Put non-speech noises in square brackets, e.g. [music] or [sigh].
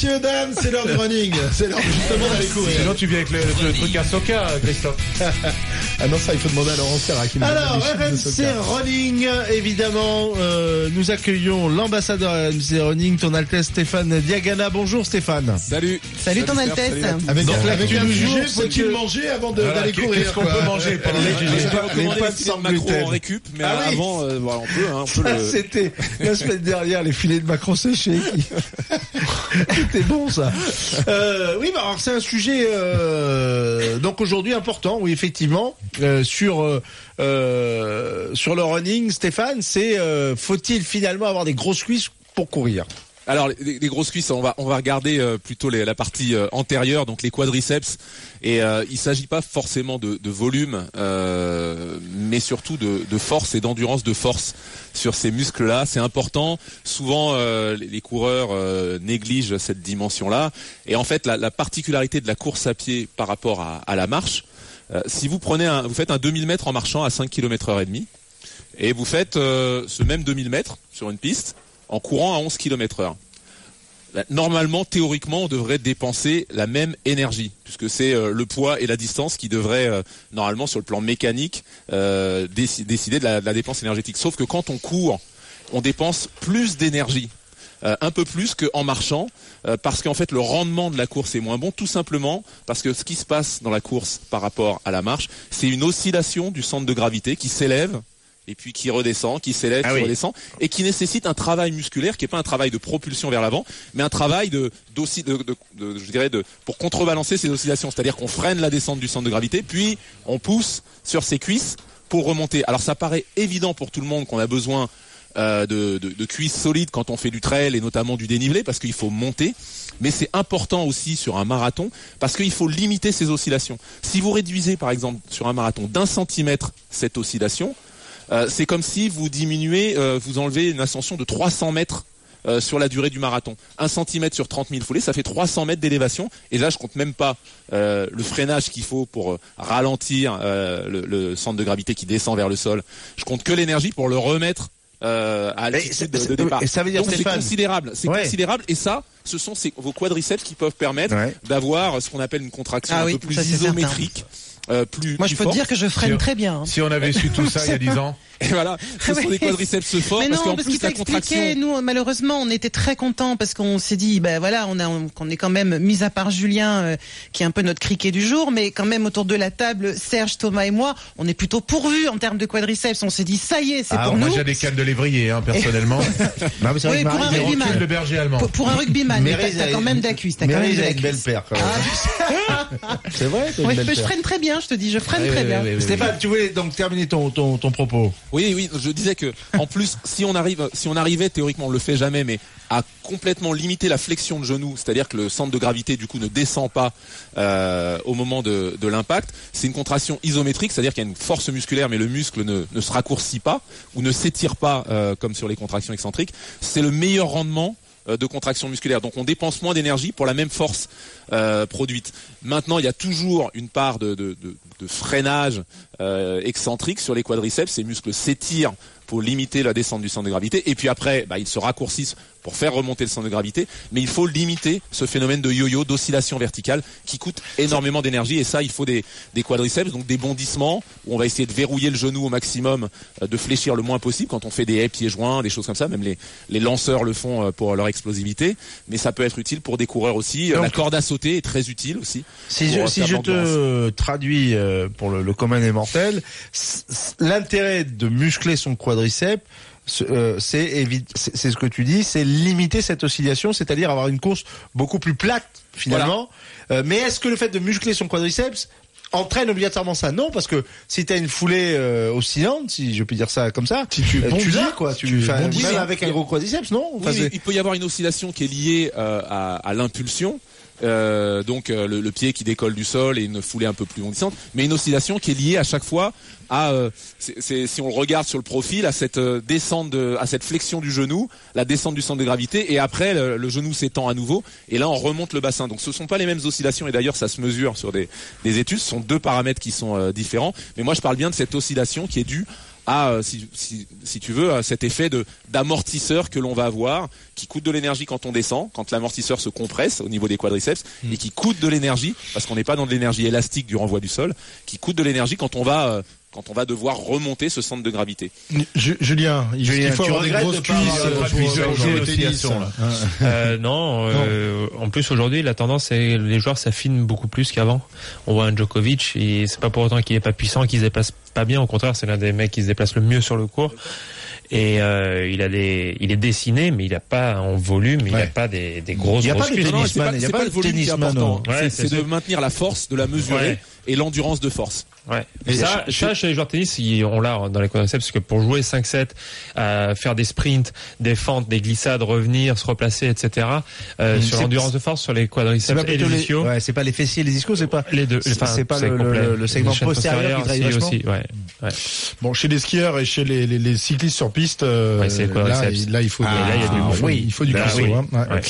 Messieurs, dames, c'est l'heure du running. C'est l'heure justement d'aller courir. Sinon, tu viens avec le, le truc à Soka, Christophe. [laughs] Ah non, ça, il faut demander à Laurent Serra qui Alors, RMC. Running, évidemment, euh, nous accueillons l'ambassadeur RMC Running, ton Altesse Stéphane Diagana. Bonjour Stéphane. Salut. Salut ton Altesse. salut à tous. Avec, Donc, avec un sujet, faut-il que- manger avant Voilà, d'aller qu'est- courir Qu'est-ce qu'on peut manger [laughs] pendant les Je vais les filets sans de Macron gluten. en récup, mais Ah oui. avant, euh, voilà, on peut, hein, on peut le... c'était la semaine dernière, les filets de Macron séchés. qui- [laughs] C'était bon, ça. Euh, oui, bah, alors c'est un sujet, euh, aujourd'hui important, oui, effectivement, euh, sur, euh, euh, sur le running, Stéphane, c'est, faut-il finalement avoir des grosses cuisses pour courir? Alors les, grosses cuisses, on va on va regarder euh, plutôt la partie euh, antérieure, donc les quadriceps. Et euh, il s'agit pas forcément de, volume, euh, mais surtout de, force et d'endurance de force sur ces muscles-là. C'est important. Souvent, les, coureurs négligent cette dimension-là. Et en fait, la, la particularité de la course à pied par rapport à, la marche, si vous prenez un, vous faites un 2000 mètres en marchant à 5 km heure et demi, et vous faites ce même 2000 mètres sur une piste en courant à 11 km heure. Normalement, théoriquement, on devrait dépenser la même énergie, puisque c'est euh, le poids et la distance qui devraient, euh, normalement, sur le plan mécanique, euh, déci- décider de la, dépense énergétique. Sauf que quand on court, on dépense plus d'énergie. un peu plus qu'en marchant, parce qu'en fait le rendement de la course est moins bon, tout simplement parce que ce qui se passe dans la course par rapport à la marche, c'est une oscillation du centre de gravité qui s'élève et puis qui redescend, qui s'élève, Ah qui oui. redescend, et qui nécessite un travail musculaire qui n'est pas un travail de propulsion vers l'avant, mais un travail de, de, de- de- je dirais de, pour contrebalancer ces oscillations. C'est-à-dire qu'on freine la descente du centre de gravité, puis on pousse sur ses cuisses pour remonter. Alors ça paraît évident pour tout le monde qu'on a besoin euh, de, de- de cuisses solides quand on fait du trail et notamment du dénivelé parce qu'il faut monter. Mais c'est important aussi sur un marathon parce qu'il faut limiter ces oscillations. Si vous réduisez par exemple sur un marathon d'un centimètre cette oscillation, c'est comme si vous diminuez, euh, vous enlevez une ascension de 300 mètres euh, sur la durée du marathon. Un centimètre sur 30 000 foulées, ça fait 300 mètres d'élévation. Et là, je compte même pas euh, le freinage qu'il faut pour euh, ralentir euh, le, le centre de gravité qui descend vers le sol. Je compte que l'énergie pour le remettre euh, à Mais altitude c'est- de, de départ. et ça veut dire, Donc c'est considérable, c'est Ouais. considérable. Et ça, ce sont ces- vos quadriceps qui peuvent permettre Ouais. d'avoir ce qu'on appelle une contraction Ah un oui, peu plus isométrique, euh, plus. Moi, plus je peux te dire que je freine très bien. hein. Si on avait su tout ça il y a 10 ans. [laughs] Et voilà, ce sont [laughs] des quadriceps forts Mais parce non, qu'en parce plus qu'il la contraction. nous, malheureusement, on était très contents parce qu'on s'est dit, ben voilà, on a, on, qu'on est quand même, mis à part Julien, euh, qui est un peu notre criquet du jour, mais quand même autour de la table, Serge, Thomas et moi, on est plutôt pourvus en termes de quadriceps. On s'est dit, ça y est, c'est Ah, pour moi nous. j'ai des cannes de lévrier, hein, personnellement. Non, mais [laughs] c'est vrai Oui, pour un rugbyman. Berger allemand. Pour, pour un rugbyman, mais t'as, quand même de la cuisse, t'as quand même de la belle paire, quand même. Ah, C'est vrai, je, freine très bien, je te dis, je freine Oui, très oui, bien. oui, oui. Stéphane, tu voulais donc terminer ton, ton, ton propos. Oui, oui, je disais que en plus, si on arrive, si on arrivait théoriquement, on le fait jamais, mais à complètement limiter la flexion de genou, c'est-à-dire que le centre de gravité du coup ne descend pas euh, au moment de, de l'impact, c'est une contraction isométrique, c'est-à-dire qu'il y a une force musculaire, mais le muscle ne, ne se raccourcit pas ou ne s'étire pas euh, comme sur les contractions excentriques. C'est le meilleur rendement euh, de contraction musculaire. Donc on dépense moins d'énergie pour la même force euh, produite. Maintenant, il y a toujours une part de freinage euh, excentrique sur les quadriceps. Ces muscles s'étirent pour limiter la descente du centre de gravité. Et puis après, bah, ils se raccourcissent pour faire remonter le centre de gravité. Mais il faut limiter ce phénomène de yo-yo, d'oscillation verticale, qui coûte énormément d'énergie. Et ça, il faut des, des quadriceps, donc des bondissements, où on va essayer de verrouiller le genou au maximum, euh, de fléchir le moins possible quand on fait des haies pieds joints, des choses comme ça. Même les, les lanceurs le font euh, pour leur explosivité. Mais ça peut être utile pour des coureurs aussi. Euh, Donc- la corde à sauter est très utile aussi. Si je, si te traduis pour le, le commun des mortels, l'intérêt de muscler son quadriceps, ce- c'est évi- c'est ce que tu dis, c'est limiter cette oscillation, c'est-à-dire avoir une course beaucoup plus plate finalement. Euh, mais est-ce que le fait de muscler son quadriceps entraîne obligatoirement ça? Non, parce que si tu as une foulée euh, oscillante, si je puis dire ça comme ça, Si tu euh, bondis, l'as quoi. Tu, tu bondis, même mais- avec un gros quadriceps, non? Oui, il peut y avoir une oscillation qui est liée euh, à, à l'impulsion. Euh, donc euh, le, le pied qui décolle du sol et une foulée un peu plus bondissante, mais une oscillation qui est liée à chaque fois à, euh, c'est- si on le regarde sur le profil, à cette euh, descente, de, à cette flexion du genou, la descente du centre de gravité, et après le, le genou s'étend à nouveau, et là on remonte le bassin. Donc ce sont pas les mêmes oscillations, et d'ailleurs ça se mesure sur des, des études. Ce sont deux paramètres qui sont euh, différents, mais moi je parle bien de cette oscillation qui est due a, euh, si, si, si tu veux, euh, cet effet de d'amortisseur que l'on va avoir, qui coûte de l'énergie quand on descend, quand l'amortisseur se compresse au niveau des quadriceps, et qui coûte de l'énergie, parce qu'on n'est pas dans de l'énergie élastique du renvoi du sol, qui coûte de l'énergie quand on va euh, quand on va devoir remonter ce centre de gravité. Ju- Julien, il Julien, faut tu avoir des regrettes grosses de cuisses pour jouer au tennis. oscillations, [laughs] là. Euh, Euh, non, en plus aujourd'hui la tendance c'est les joueurs s'affinent beaucoup plus qu'avant. On voit un Djokovic et c'est pas pour autant qu'il est pas puissant, qu'il se déplace pas bien. Au contraire, c'est l'un des mecs qui se déplace le mieux sur le court. Et euh, il a des, il est dessiné, mais il a pas en volume, il Ouais. a pas des, des grosses Il y a pas c'est tennisman, pas, il y a pas de le volume est important, Ouais, c'est de maintenir la force, de la mesurer Ouais. Et l'endurance de force. Ouais. Et ça, ça, chez les joueurs de tennis, ils- on l'a dans les quadriceps, parce que pour jouer 5-7, euh, faire des sprints, des fentes, des glissades, revenir, se replacer, etc. Euh, Mm. sur l'endurance de force, sur les quadriceps et les ischios. ouais, c'est pas les fessiers et les ischios, c'est pas. Les deux. C'est- Enfin, c'est pas le- complet. le- le segment chaînes postérieur qui aussi, ouais. ouais. Bon, chez les skieurs et chez les, les, les cyclistes sur piste, euh, Ouais, c'est les là, là, il faut, Ah, du- là, il y a du ah, oui, il faut du Là, cardio. oui. hein. Ouais. Ouais.